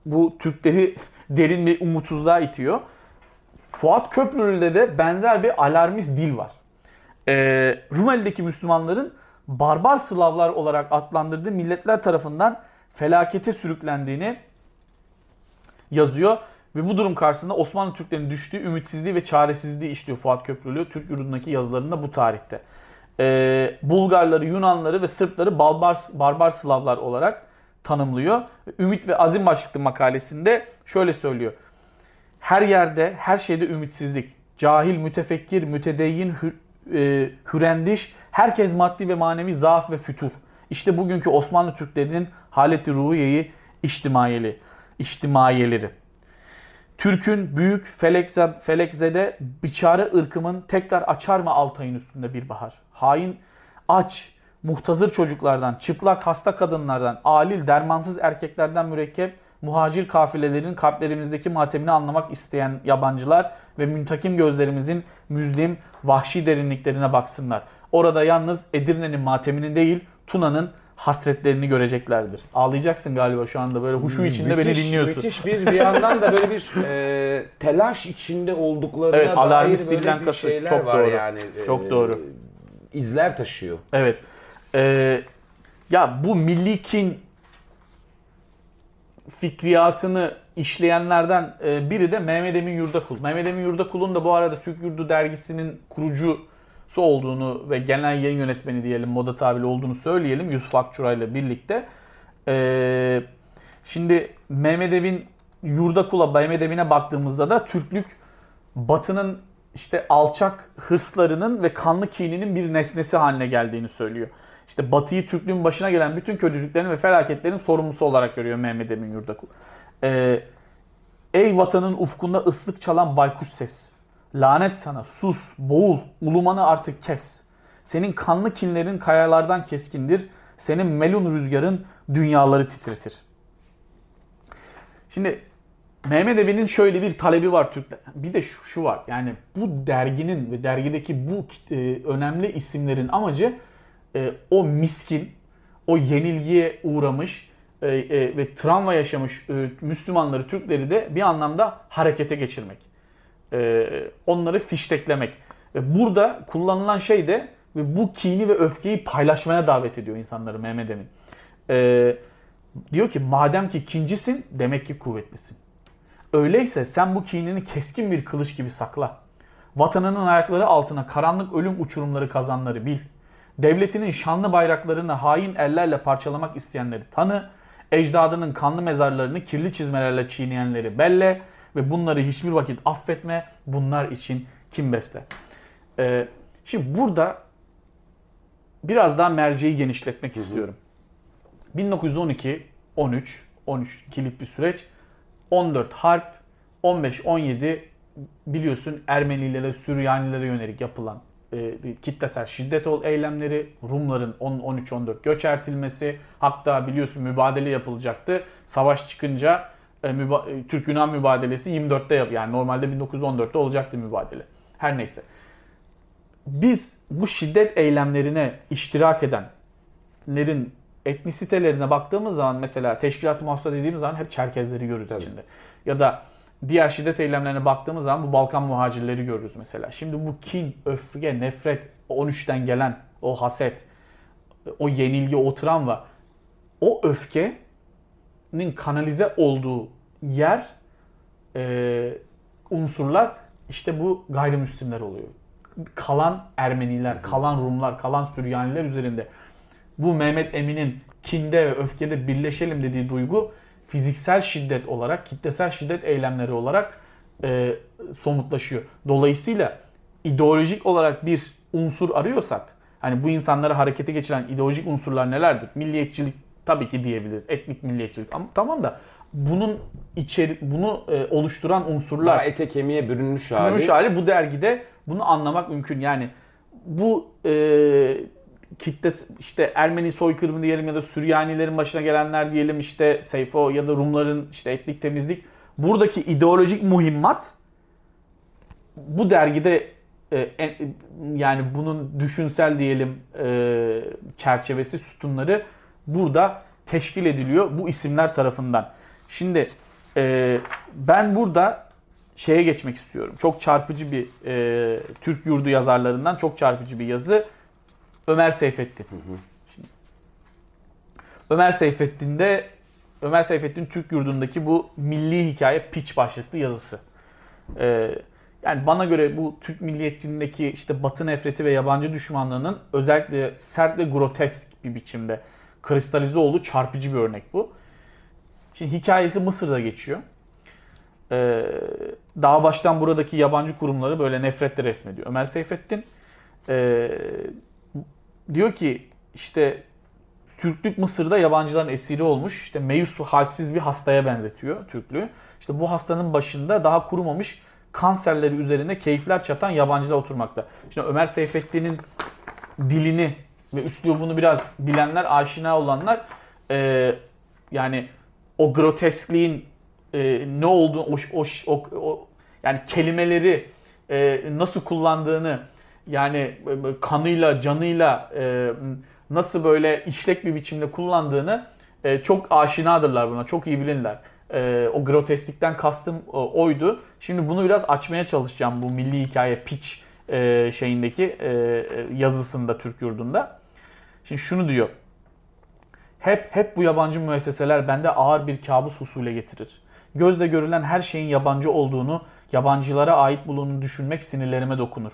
bu Türkleri derin bir umutsuzluğa itiyor. Fuat Köprülü'de de benzer bir alarmist dil var. Ee, Rumeli'deki Müslümanların barbar Slavlar olarak adlandırdığı milletler tarafından felakete sürüklendiğini yazıyor. Ve bu durum karşısında Osmanlı Türklerinin düştüğü ümitsizliği ve çaresizliği işliyor Fuat Köprülü Türk yurdundaki yazılarında bu tarihte. Ee, Bulgarları, Yunanları ve Sırpları barbar, barbar Slavlar olarak tanımlıyor. Ümit ve Azim başlıklı makalesinde şöyle söylüyor. Her yerde, her şeyde ümitsizlik. Cahil, mütefekkir, mütedeyyin, hür, e, hürendiş, herkes maddi ve manevi zaaf ve fütur. İşte bugünkü Osmanlı Türklerinin haleti ruhiyeyi içtimaiyeli, içtimaiyeleri. Türk'ün büyük felekze, felekzede biçare ırkımın tekrar açar mı Altay'ın üstünde bir bahar? Hain, aç, muhtazır çocuklardan, çıplak hasta kadınlardan, alil, dermansız erkeklerden mürekkep, muhacir kafilelerin kalplerimizdeki matemini anlamak isteyen yabancılar ve müntakim gözlerimizin müzlim, vahşi derinliklerine baksınlar. Orada yalnız Edirne'nin matemini değil, Tuna'nın hasretlerini göreceklerdir. Ağlayacaksın galiba şu anda böyle huşu içinde beni Müthiş- dinliyorsun. Müthiş bir bir yandan da böyle bir e, telaş içinde olduklarına Evet, dair böyle bir şeyler Çok var doğru. yani. E, Çok doğru. İzler taşıyor. Evet. Ee, ya bu milli kin fikriyatını işleyenlerden e, biri de Mehmet Emin Yurdakul. Mehmet Emin Yurdakul'un da bu arada Türk Yurdu dergisinin kurucusu olduğunu ve genel yayın yönetmeni diyelim moda tabiri olduğunu söyleyelim Yusuf Akçura ile birlikte. Ee, şimdi Mehmet Emin Yurdakul'a, Mehmet Emin'e baktığımızda da Türklük Batı'nın işte alçak hırslarının ve kanlı kininin bir nesnesi haline geldiğini söylüyor. İşte Batı'yı Türklüğün başına gelen bütün kötülüklerin ve felaketlerin sorumlusu olarak görüyor Mehmet Emin Yurdakul. Ee, Ey vatanın ufkunda ıslık çalan baykuş ses. Lanet sana sus, boğul, ulumanı artık kes. Senin kanlı kinlerin kayalardan keskindir. Senin melun rüzgarın dünyaları titretir. Şimdi Mehmet Emin'in şöyle bir talebi var Türkler. Bir de şu, şu var. Yani bu derginin ve dergideki bu e, önemli isimlerin amacı e, o miskin, o yenilgiye uğramış e, e, ve travma yaşamış e, Müslümanları, Türkleri de bir anlamda harekete geçirmek. E, onları fişteklemek. Ve burada kullanılan şey de ve bu kini ve öfkeyi paylaşmaya davet ediyor insanları Mehmet Emin. E, diyor ki madem ki kincisin demek ki kuvvetlisin. Öyleyse sen bu kinini keskin bir kılıç gibi sakla. Vatanının ayakları altına karanlık ölüm uçurumları kazanları bil. Devletinin şanlı bayraklarını hain ellerle parçalamak isteyenleri tanı. Ecdadının kanlı mezarlarını kirli çizmelerle çiğneyenleri belle ve bunları hiçbir vakit affetme. Bunlar için kim besle? Ee, şimdi burada biraz daha merceği genişletmek istiyorum. 1912, 13, 13 kilit bir süreç. 14 harp, 15-17 biliyorsun Ermenilere, Süryanilere yönelik yapılan e, kitlesel şiddet ol eylemleri, Rumların 13-14 göç ertilmesi, hatta biliyorsun mübadele yapılacaktı. Savaş çıkınca Türk-Yunan mübadelesi 24'te yap yani normalde 1914'te olacaktı mübadele. Her neyse. Biz bu şiddet eylemlerine iştirak edenlerin etnisitelerine baktığımız zaman mesela teşkilat-ı mahsusa dediğimiz zaman hep Çerkezleri görürüz Tabii. içinde. Ya da diğer şiddet eylemlerine baktığımız zaman bu Balkan muhacirleri görürüz mesela. Şimdi bu kin, öfke, nefret, o 13'ten gelen o haset, o yenilgi, o travma, o öfkenin kanalize olduğu yer, e, unsurlar işte bu gayrimüslimler oluyor. Kalan Ermeniler, kalan Rumlar, kalan Süryaniler üzerinde bu Mehmet Emin'in kinde ve öfkede birleşelim dediği duygu fiziksel şiddet olarak, kitlesel şiddet eylemleri olarak e, somutlaşıyor. Dolayısıyla ideolojik olarak bir unsur arıyorsak, hani bu insanları harekete geçiren ideolojik unsurlar nelerdir? Milliyetçilik tabii ki diyebiliriz. Etnik milliyetçilik. Ama tamam da bunun içeri bunu e, oluşturan unsurlar Daha ete kemiğe bürünmüş hali. Gümüş hali bu dergide bunu anlamak mümkün. Yani bu e, kitle işte Ermeni soykırımı diyelim ya da Süryanilerin başına gelenler diyelim işte Seyfo ya da Rumların işte etnik temizlik buradaki ideolojik muhimmat bu dergide e, en- yani bunun düşünsel diyelim e, çerçevesi sütunları burada teşkil ediliyor bu isimler tarafından. Şimdi e, ben burada şeye geçmek istiyorum. Çok çarpıcı bir e, Türk yurdu yazarlarından çok çarpıcı bir yazı. Ömer Seyfettin. Şimdi, Ömer Seyfettin'de Ömer Seyfettin Türk yurdundaki bu milli hikaye piç başlıklı yazısı. E, yani bana göre bu Türk milliyetçiliğindeki işte Batı nefreti ve yabancı düşmanlığının özellikle sert ve grotesk bir biçimde kristalize olduğu çarpıcı bir örnek bu. Şimdi hikayesi Mısır'da geçiyor. Ee, daha baştan buradaki yabancı kurumları böyle nefretle resmediyor. Ömer Seyfettin ee, diyor ki işte Türklük Mısır'da yabancıların esiri olmuş. İşte meyus halsiz bir hastaya benzetiyor Türklüğü. İşte bu hastanın başında daha kurumamış kanserleri üzerine keyifler çatan yabancılar oturmakta. Şimdi Ömer Seyfettin'in dilini ve üslubunu biraz bilenler, aşina olanlar e, yani o groteskliğin e, ne olduğunu, o, o, o, o yani kelimeleri e, nasıl kullandığını, yani e, kanıyla, canıyla e, nasıl böyle işlek bir biçimde kullandığını e, çok aşinadırlar buna, çok iyi bilirler. E, o grotesklikten kastım e, oydu. Şimdi bunu biraz açmaya çalışacağım bu milli hikaye pitch e, şeyindeki e, yazısında Türk yurdunda. Şimdi şunu diyor. Hep hep bu yabancı müesseseler bende ağır bir kabus husule getirir. Gözle görülen her şeyin yabancı olduğunu, yabancılara ait bulunduğunu düşünmek sinirlerime dokunur.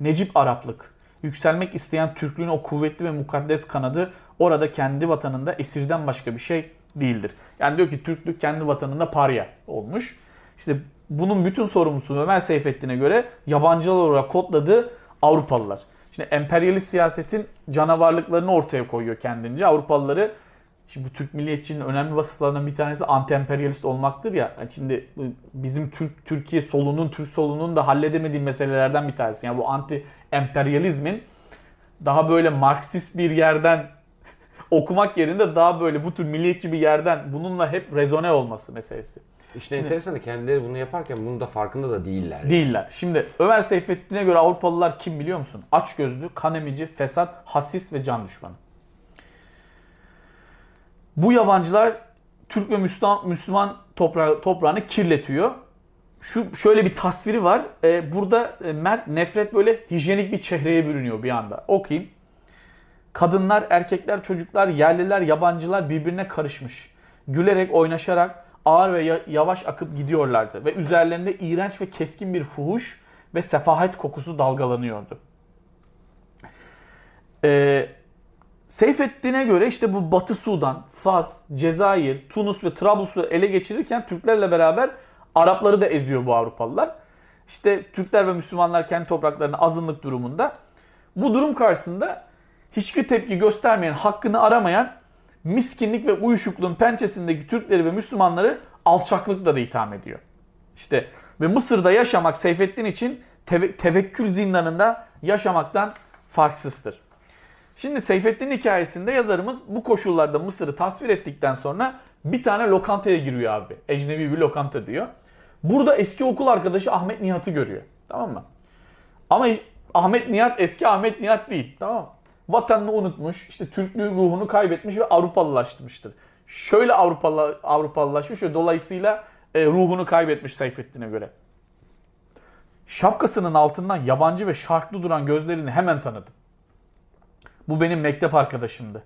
Necip Araplık, yükselmek isteyen Türklüğün o kuvvetli ve mukaddes kanadı orada kendi vatanında esirden başka bir şey değildir. Yani diyor ki Türklük kendi vatanında parya olmuş. İşte bunun bütün sorumlusu Ömer Seyfettin'e göre yabancılar olarak kodladığı Avrupalılar. Şimdi emperyalist siyasetin canavarlıklarını ortaya koyuyor kendince. Avrupalıları Şimdi bu Türk milliyetçinin önemli vasıflarından bir tanesi anti-emperyalist olmaktır ya. Yani şimdi bizim Türk Türkiye solunun, Türk solunun da halledemediği meselelerden bir tanesi. Yani bu anti-emperyalizmin daha böyle Marksist bir yerden okumak yerinde daha böyle bu tür milliyetçi bir yerden bununla hep rezone olması meselesi. İşte Şimdi, enteresan kendileri bunu yaparken bunun da farkında da değiller. Yani. Değiller. Şimdi Ömer Seyfettin'e göre Avrupalılar kim biliyor musun? Açgözlü, kanemici, fesat, hasis ve can düşmanı. Bu yabancılar Türk ve Müslüman, Müslüman toprağı, toprağını kirletiyor. Şu şöyle bir tasviri var. Ee, burada e, Mert nefret böyle hijyenik bir çehreye bürünüyor bir anda. Okuyayım. Kadınlar, erkekler, çocuklar, yerliler, yabancılar birbirine karışmış. Gülerek, oynaşarak ağır ve yavaş akıp gidiyorlardı. Ve üzerlerinde iğrenç ve keskin bir fuhuş ve sefahet kokusu dalgalanıyordu. Ee, Seyfettin'e göre işte bu Batı Sudan, Fas, Cezayir, Tunus ve Trablus'u ele geçirirken Türklerle beraber Arapları da eziyor bu Avrupalılar. İşte Türkler ve Müslümanlar kendi topraklarına azınlık durumunda. Bu durum karşısında hiçbir tepki göstermeyen, hakkını aramayan, miskinlik ve uyuşukluğun pençesindeki Türkleri ve Müslümanları alçaklıkla da itham ediyor. İşte ve Mısır'da yaşamak Seyfettin için teve- tevekkül zindanında yaşamaktan farksızdır. Şimdi Seyfettin hikayesinde yazarımız bu koşullarda Mısır'ı tasvir ettikten sonra bir tane lokantaya giriyor abi. Ecnebi bir lokanta diyor. Burada eski okul arkadaşı Ahmet Nihat'ı görüyor. Tamam mı? Ama Ahmet Nihat eski Ahmet Nihat değil. Tamam mı? Vatanını unutmuş, işte Türklüğü ruhunu kaybetmiş ve Avrupalılaşmıştır. Şöyle Avrupalı, Avrupalılaşmış ve dolayısıyla e, ruhunu kaybetmiş Seyfettin'e göre. Şapkasının altından yabancı ve şarklı duran gözlerini hemen tanıdım. Bu benim mektep arkadaşımdı.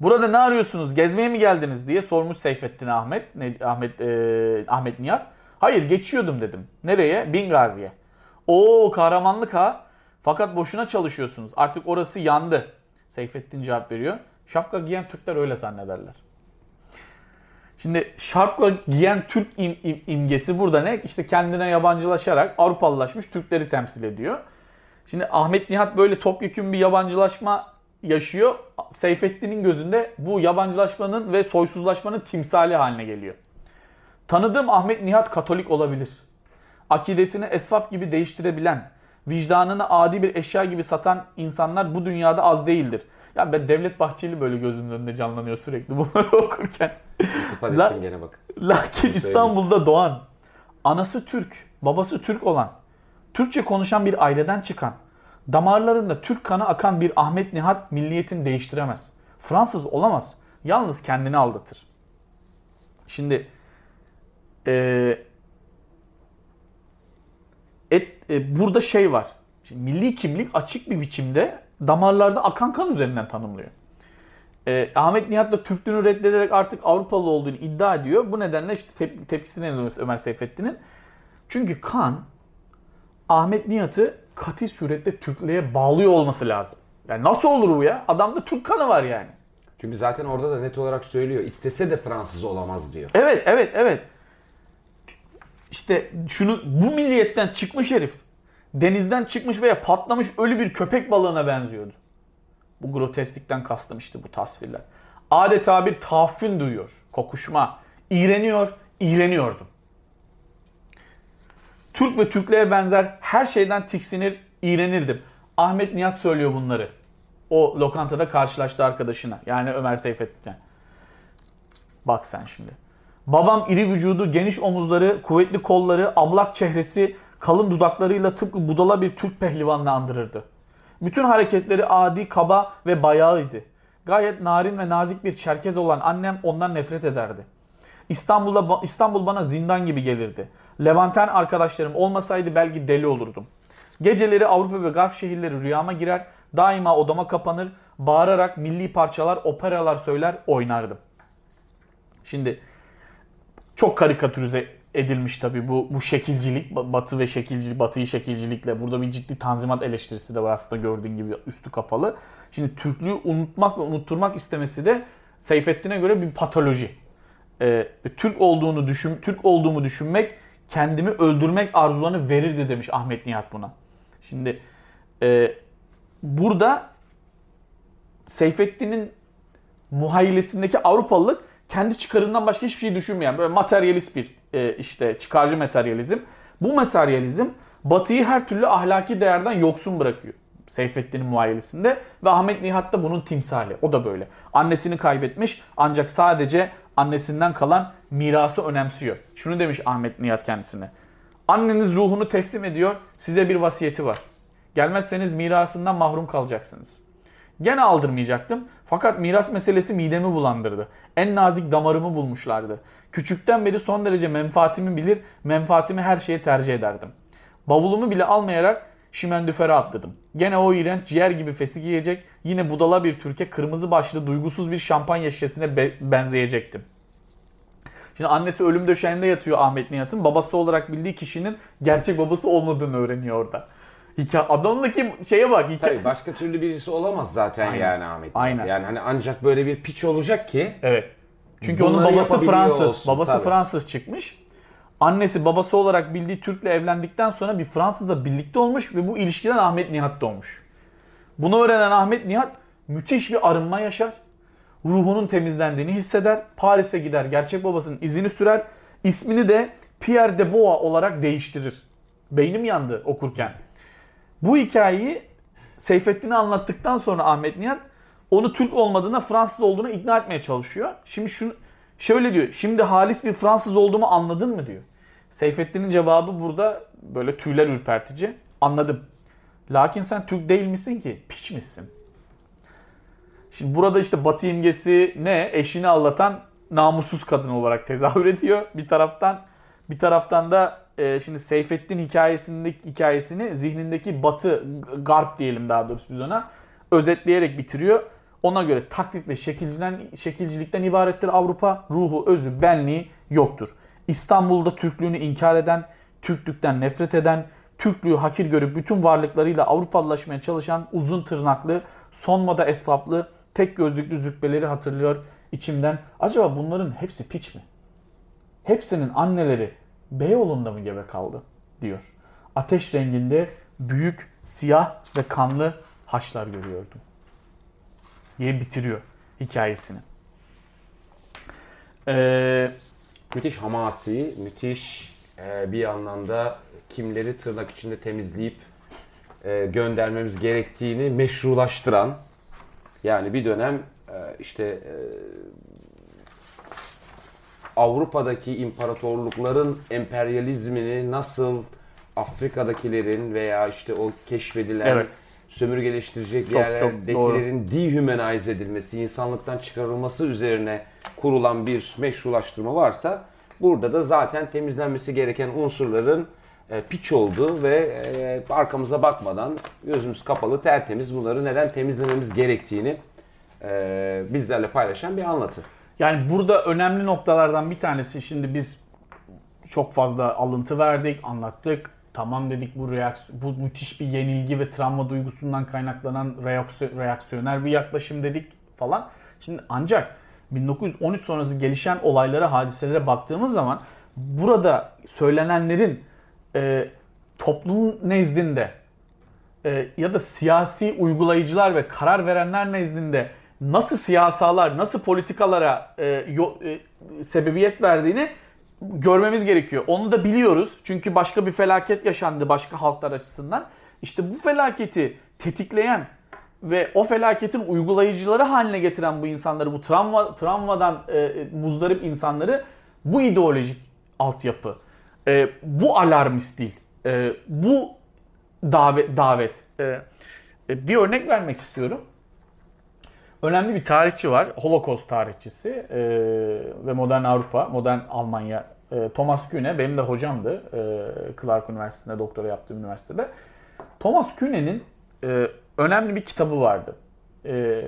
Burada ne arıyorsunuz? Gezmeye mi geldiniz diye sormuş Seyfettin Ahmet, ne, Ahmet e, Ahmet Nihat. Hayır geçiyordum dedim. Nereye? Bingazi'ye. Oo kahramanlık ha. Fakat boşuna çalışıyorsunuz. Artık orası yandı. Seyfettin cevap veriyor. Şapka giyen Türkler öyle zannederler. Şimdi şapka giyen Türk im, im, imgesi burada ne? İşte kendine yabancılaşarak Avrupalılaşmış Türkleri temsil ediyor. Şimdi Ahmet Nihat böyle topyekun bir yabancılaşma yaşıyor. Seyfettin'in gözünde bu yabancılaşmanın ve soysuzlaşmanın timsali haline geliyor. Tanıdığım Ahmet Nihat Katolik olabilir. Akidesini esvap gibi değiştirebilen, vicdanını adi bir eşya gibi satan insanlar bu dünyada az değildir. Ya ben Devlet Bahçeli böyle gözümün önünde canlanıyor sürekli bunları okurken. La, gene bak. Lakin İstanbul'da doğan, anası Türk, babası Türk olan, Türkçe konuşan bir aileden çıkan, Damarlarında Türk kanı akan bir Ahmet Nihat milliyetini değiştiremez. Fransız olamaz. Yalnız kendini aldatır. Şimdi e, et, e, burada şey var. Şimdi, milli kimlik açık bir biçimde damarlarda akan kan üzerinden tanımlıyor. E, Ahmet Nihat da Türklüğünü reddederek artık Avrupalı olduğunu iddia ediyor. Bu nedenle işte tep- tepkisini ediyor Ömer Seyfettin'in. Çünkü kan Ahmet Nihat'ı katil surette Türklüğe bağlıyor olması lazım. Yani nasıl olur bu ya? Adamda Türk kanı var yani. Çünkü zaten orada da net olarak söylüyor. İstese de Fransız olamaz diyor. Evet, evet, evet. İşte şunu bu milliyetten çıkmış herif denizden çıkmış veya patlamış ölü bir köpek balığına benziyordu. Bu grotesklikten kastım işte bu tasvirler. Adeta bir tahaffün duyuyor, kokuşma. İğreniyor, iğreniyordum. Türk ve Türklere benzer her şeyden tiksinir, iğrenirdim. Ahmet Nihat söylüyor bunları. O lokantada karşılaştı arkadaşına. Yani Ömer Seyfettin. Bak sen şimdi. Babam iri vücudu, geniş omuzları, kuvvetli kolları, ablak çehresi, kalın dudaklarıyla tıpkı budala bir Türk pehlivanını andırırdı. Bütün hareketleri adi, kaba ve bayağıydı. Gayet narin ve nazik bir çerkez olan annem ondan nefret ederdi. İstanbul'da İstanbul bana zindan gibi gelirdi. Levanten arkadaşlarım olmasaydı belki deli olurdum. Geceleri Avrupa ve Garp şehirleri rüyama girer, daima odama kapanır, bağırarak milli parçalar, operalar söyler, oynardım. Şimdi çok karikatürize edilmiş tabii bu bu şekilcilik batı ve şekilcilik batıyı şekilcilikle burada bir ciddi tanzimat eleştirisi de var aslında gördüğün gibi üstü kapalı. Şimdi Türklüğü unutmak ve unutturmak istemesi de Seyfettin'e göre bir patoloji. Ee, Türk olduğunu düşün Türk olduğumu düşünmek kendimi öldürmek arzularını verirdi demiş Ahmet Nihat buna. Şimdi e, burada Seyfettin'in muhayyilesindeki Avrupalılık kendi çıkarından başka hiçbir şey düşünmeyen böyle materyalist bir e, işte çıkarcı materyalizm. Bu materyalizm Batı'yı her türlü ahlaki değerden yoksun bırakıyor. Seyfettin'in muayyelesinde ve Ahmet Nihat da bunun timsali. O da böyle. Annesini kaybetmiş ancak sadece annesinden kalan mirası önemsiyor. Şunu demiş Ahmet Nihat kendisine. Anneniz ruhunu teslim ediyor, size bir vasiyeti var. Gelmezseniz mirasından mahrum kalacaksınız. Gene aldırmayacaktım. Fakat miras meselesi midemi bulandırdı. En nazik damarımı bulmuşlardı. Küçükten beri son derece menfaatimi bilir, menfaatimi her şeye tercih ederdim. Bavulumu bile almayarak şimendüfere atladım. Gene o iğrenç ciğer gibi fesik yiyecek, yine budala bir Türkiye kırmızı başlı duygusuz bir şampanya şişesine be- benzeyecektim. Şimdi annesi ölüm döşeğinde yatıyor Ahmet Nihat'ın. Babası olarak bildiği kişinin gerçek babası olmadığını öğreniyor orada. Hikaye, adamdaki şeye bak. Hikaye... Tabii başka türlü birisi olamaz zaten Aynen. yani Ahmet. Aynen. Yani hani ancak böyle bir piç olacak ki Evet. Çünkü onun babası Fransız. olsun, babası tabii. Fransız çıkmış. Annesi babası olarak bildiği Türk'le evlendikten sonra bir Fransızla birlikte olmuş ve bu ilişkiden Ahmet Nihat doğmuş. Bunu öğrenen Ahmet Nihat müthiş bir arınma yaşar. Ruhunun temizlendiğini hisseder. Paris'e gider, gerçek babasının izini sürer. İsmini de Pierre de Bois olarak değiştirir. Beynim yandı okurken. Bu hikayeyi Seyfettin'e anlattıktan sonra Ahmet Nihat onu Türk olmadığına Fransız olduğunu ikna etmeye çalışıyor. Şimdi şunu şöyle diyor. Şimdi halis bir Fransız olduğumu anladın mı diyor. Seyfettin'in cevabı burada böyle tüyler ürpertici. Anladım. Lakin sen Türk değil misin ki? Piç misin? Şimdi burada işte Batı imgesi ne? Eşini aldatan namussuz kadın olarak tezahür ediyor bir taraftan. Bir taraftan da e, şimdi Seyfettin hikayesindeki hikayesini zihnindeki Batı, Garp diyelim daha doğrusu biz ona özetleyerek bitiriyor. Ona göre taklit ve şekilciden, şekilcilikten ibarettir Avrupa. Ruhu, özü, benliği yoktur. İstanbul'da Türklüğünü inkar eden, Türklükten nefret eden, Türklüğü hakir görüp bütün varlıklarıyla Avrupalılaşmaya çalışan uzun tırnaklı, son moda esbaplı, tek gözlüklü züppeleri hatırlıyor içimden. Acaba bunların hepsi piç mi? Hepsinin anneleri Beyoğlu'nda mı gebe kaldı? diyor. Ateş renginde büyük, siyah ve kanlı haçlar görüyordum. diye bitiriyor hikayesini. Ee, müthiş hamasi, müthiş e, bir anlamda kimleri tırnak içinde temizleyip e, göndermemiz gerektiğini meşrulaştıran yani bir dönem e, işte e, Avrupa'daki imparatorlukların emperyalizmini nasıl Afrika'dakilerin veya işte o keşfedilen Evet. sömürgeleştirecek Çok, çok yerlerdekilerin dehumanize edilmesi, insanlıktan çıkarılması üzerine kurulan bir meşrulaştırma varsa burada da zaten temizlenmesi gereken unsurların e, piç olduğu ve e, arkamıza bakmadan gözümüz kapalı tertemiz bunları neden temizlememiz gerektiğini e, bizlerle paylaşan bir anlatı. Yani burada önemli noktalardan bir tanesi şimdi biz çok fazla alıntı verdik, anlattık. Tamam dedik bu reaksiyon, bu müthiş bir yenilgi ve travma duygusundan kaynaklanan reaksiyon, reaksiyoner bir yaklaşım dedik falan. Şimdi ancak 1913 sonrası gelişen olaylara, hadiselere baktığımız zaman burada söylenenlerin e, toplumun nezdinde e, ya da siyasi uygulayıcılar ve karar verenler nezdinde nasıl siyasalar, nasıl politikalara e, yo- e, sebebiyet verdiğini görmemiz gerekiyor. Onu da biliyoruz. Çünkü başka bir felaket yaşandı başka halklar açısından. İşte bu felaketi tetikleyen ve o felaketin uygulayıcıları haline getiren bu insanları, bu travma travmadan e, muzdarip insanları bu ideolojik altyapı, e, bu alarmist değil, e, bu davet. davet. E, e, bir örnek vermek istiyorum. Önemli bir tarihçi var, Holocaust tarihçisi e, ve modern Avrupa, modern Almanya. E, Thomas Kühne benim de hocamdı e, Clark Üniversitesi'nde, doktora yaptığım üniversitede. Thomas Kühne'nin e, önemli bir kitabı vardı. E,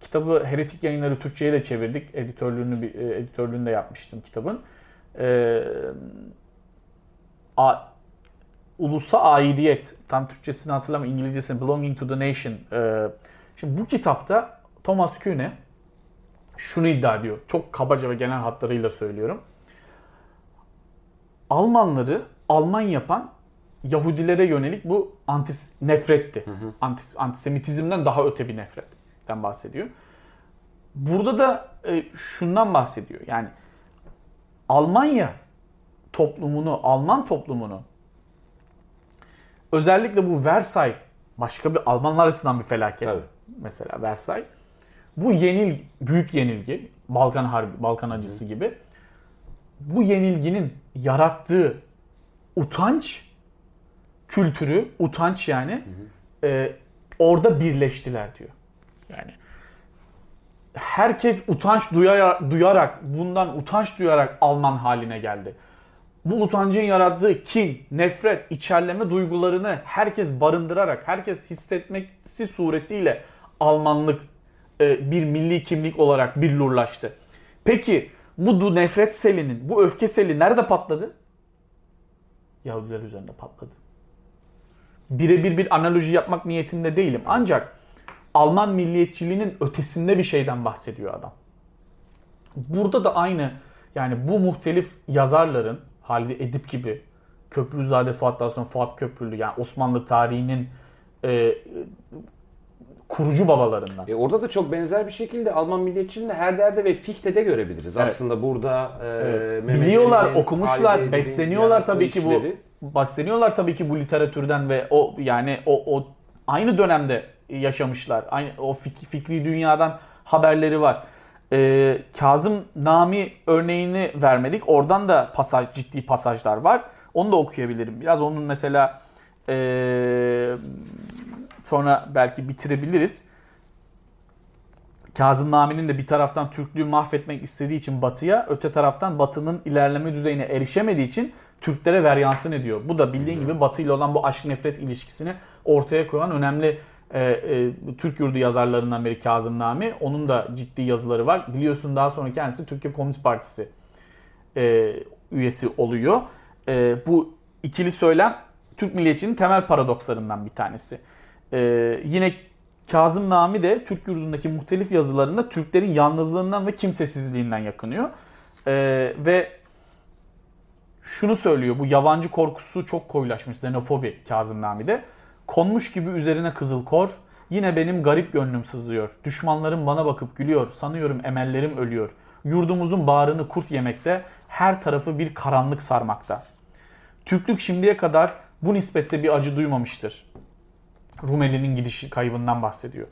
kitabı Heretik Yayınları Türkçe'ye de çevirdik. Editörlüğünü e, editörlüğünü de yapmıştım kitabın. E, a, ulusa aidiyet. Tam Türkçesini hatırlamıyorum. İngilizcesini Belonging to the Nation. E, şimdi bu kitapta Thomas Kühne şunu iddia ediyor. Çok kabaca ve genel hatlarıyla söylüyorum. Almanları Alman yapan Yahudilere yönelik bu antis nefretti. Hı hı. Antis, antisemitizmden daha öte bir nefretten bahsediyor. Burada da e, şundan bahsediyor. Yani Almanya toplumunu, Alman toplumunu özellikle bu Versay başka bir Almanlar açısından bir felaket. Tabii. Mesela Versay. Bu yenil büyük yenilgi Balkan Harbi, Balkan acısı gibi. Bu yenilginin yarattığı utanç kültürü, utanç yani hı hı. E, orada birleştiler diyor. Yani herkes utanç duyarak, duyarak, bundan utanç duyarak Alman haline geldi. Bu utancın yarattığı kin, nefret, içerleme duygularını herkes barındırarak, herkes hissetmesi suretiyle Almanlık e, bir milli kimlik olarak billurlaştı. Peki bu nefret selinin, bu öfke seli nerede patladı? Yahudiler üzerinde patladı birebir bir analoji yapmak niyetinde değilim. Ancak Alman milliyetçiliğinin ötesinde bir şeyden bahsediyor adam. Burada da aynı yani bu muhtelif yazarların Halide Edip gibi Köprülüzade Fuat daha sonra Fuat Köprülü yani Osmanlı tarihinin e, kurucu babalarından. E orada da çok benzer bir şekilde Alman milliyetçiliğini her derde ve Fichte'de görebiliriz. Evet. Aslında burada e, evet. biliyorlar, okumuşlar, besleniyorlar tabii ki bu besleniyorlar tabii ki bu literatürden ve o yani o, o aynı dönemde yaşamışlar. Aynı o fikri dünyadan haberleri var. Ee, Kazım Nami örneğini vermedik. Oradan da pasaj ciddi pasajlar var. Onu da okuyabilirim. Biraz onun mesela ee, sonra belki bitirebiliriz. Kazım Nami'nin de bir taraftan Türklüğü mahvetmek istediği için Batı'ya, öte taraftan Batı'nın ilerleme düzeyine erişemediği için Türklere veryansın ediyor. Bu da bildiğin gibi Batı ile olan bu aşk nefret ilişkisini ortaya koyan önemli e, e, Türk yurdu yazarlarından biri Kazım Nami. Onun da ciddi yazıları var. Biliyorsun daha sonra kendisi Türkiye Komünist Partisi e, üyesi oluyor. E, bu ikili söylem Türk milliyetçinin temel paradokslarından bir tanesi. E, yine Kazım Nami de Türk yurdundaki muhtelif yazılarında Türklerin yalnızlığından ve kimsesizliğinden yakınıyor. E, ve şunu söylüyor. Bu yabancı korkusu çok koyulaşmış. Xenofobi Kazım Nami'de. Konmuş gibi üzerine kızıl kor. Yine benim garip gönlüm sızlıyor. Düşmanlarım bana bakıp gülüyor. Sanıyorum emellerim ölüyor. Yurdumuzun bağrını kurt yemekte. Her tarafı bir karanlık sarmakta. Türklük şimdiye kadar bu nispette bir acı duymamıştır. Rumeli'nin gidişi kaybından bahsediyor.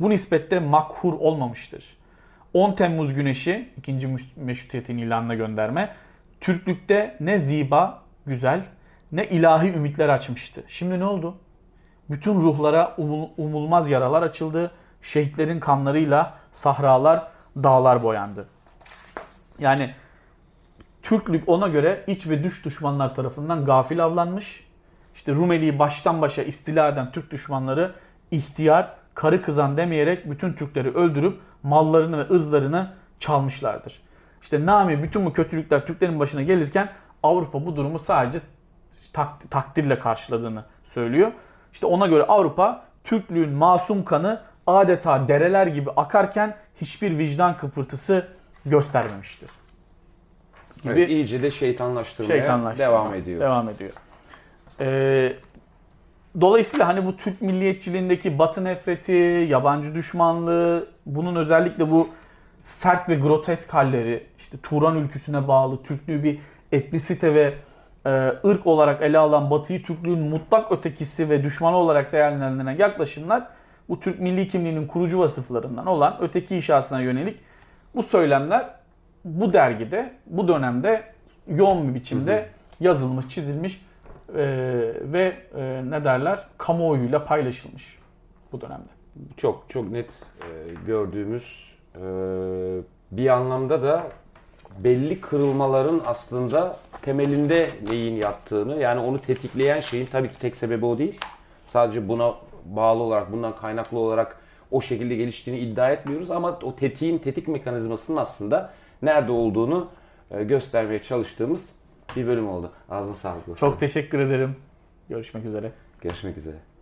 Bu nispette makhur olmamıştır. 10 Temmuz güneşi, ikinci meşrutiyetin ilanına gönderme, Türklükte ne ziba, güzel, ne ilahi ümitler açmıştı. Şimdi ne oldu? Bütün ruhlara umul, umulmaz yaralar açıldı. Şehitlerin kanlarıyla sahralar, dağlar boyandı. Yani Türklük ona göre iç ve dış düşmanlar tarafından gafil avlanmış. İşte Rumeli'yi baştan başa istila eden Türk düşmanları ihtiyar, karı kızan demeyerek bütün Türkleri öldürüp mallarını ve ızlarını çalmışlardır. İşte Nami bütün bu kötülükler Türklerin başına gelirken Avrupa bu durumu sadece tak, takdirle karşıladığını söylüyor. İşte ona göre Avrupa Türklüğün masum kanı adeta dereler gibi akarken hiçbir vicdan kıpırtısı göstermemiştir. Gibi evet, iyice de şeytanlaştırmaya, şeytanlaştırmaya devam ediyor. Devam ediyor. Ee, dolayısıyla hani bu Türk milliyetçiliğindeki batı nefreti, yabancı düşmanlığı, bunun özellikle bu sert ve grotesk halleri, işte Turan ülküsüne bağlı Türklüğü bir etnisite ve e, ırk olarak ele alan Batı'yı Türklüğün mutlak ötekisi ve düşmanı olarak değerlendirilen yaklaşımlar bu Türk milli kimliğinin kurucu vasıflarından olan öteki inşasına yönelik bu söylemler bu dergide, bu dönemde yoğun bir biçimde yazılmış, çizilmiş e, ve e, ne derler kamuoyuyla paylaşılmış bu dönemde. Çok çok net e, gördüğümüz e, bir anlamda da belli kırılmaların aslında temelinde neyin yattığını yani onu tetikleyen şeyin tabii ki tek sebebi o değil. Sadece buna bağlı olarak bundan kaynaklı olarak o şekilde geliştiğini iddia etmiyoruz ama o tetiğin tetik mekanizmasının aslında nerede olduğunu e, göstermeye çalıştığımız bir bölüm oldu. Ağzına sağlık. Çok teşekkür ederim. Görüşmek üzere. Görüşmek üzere.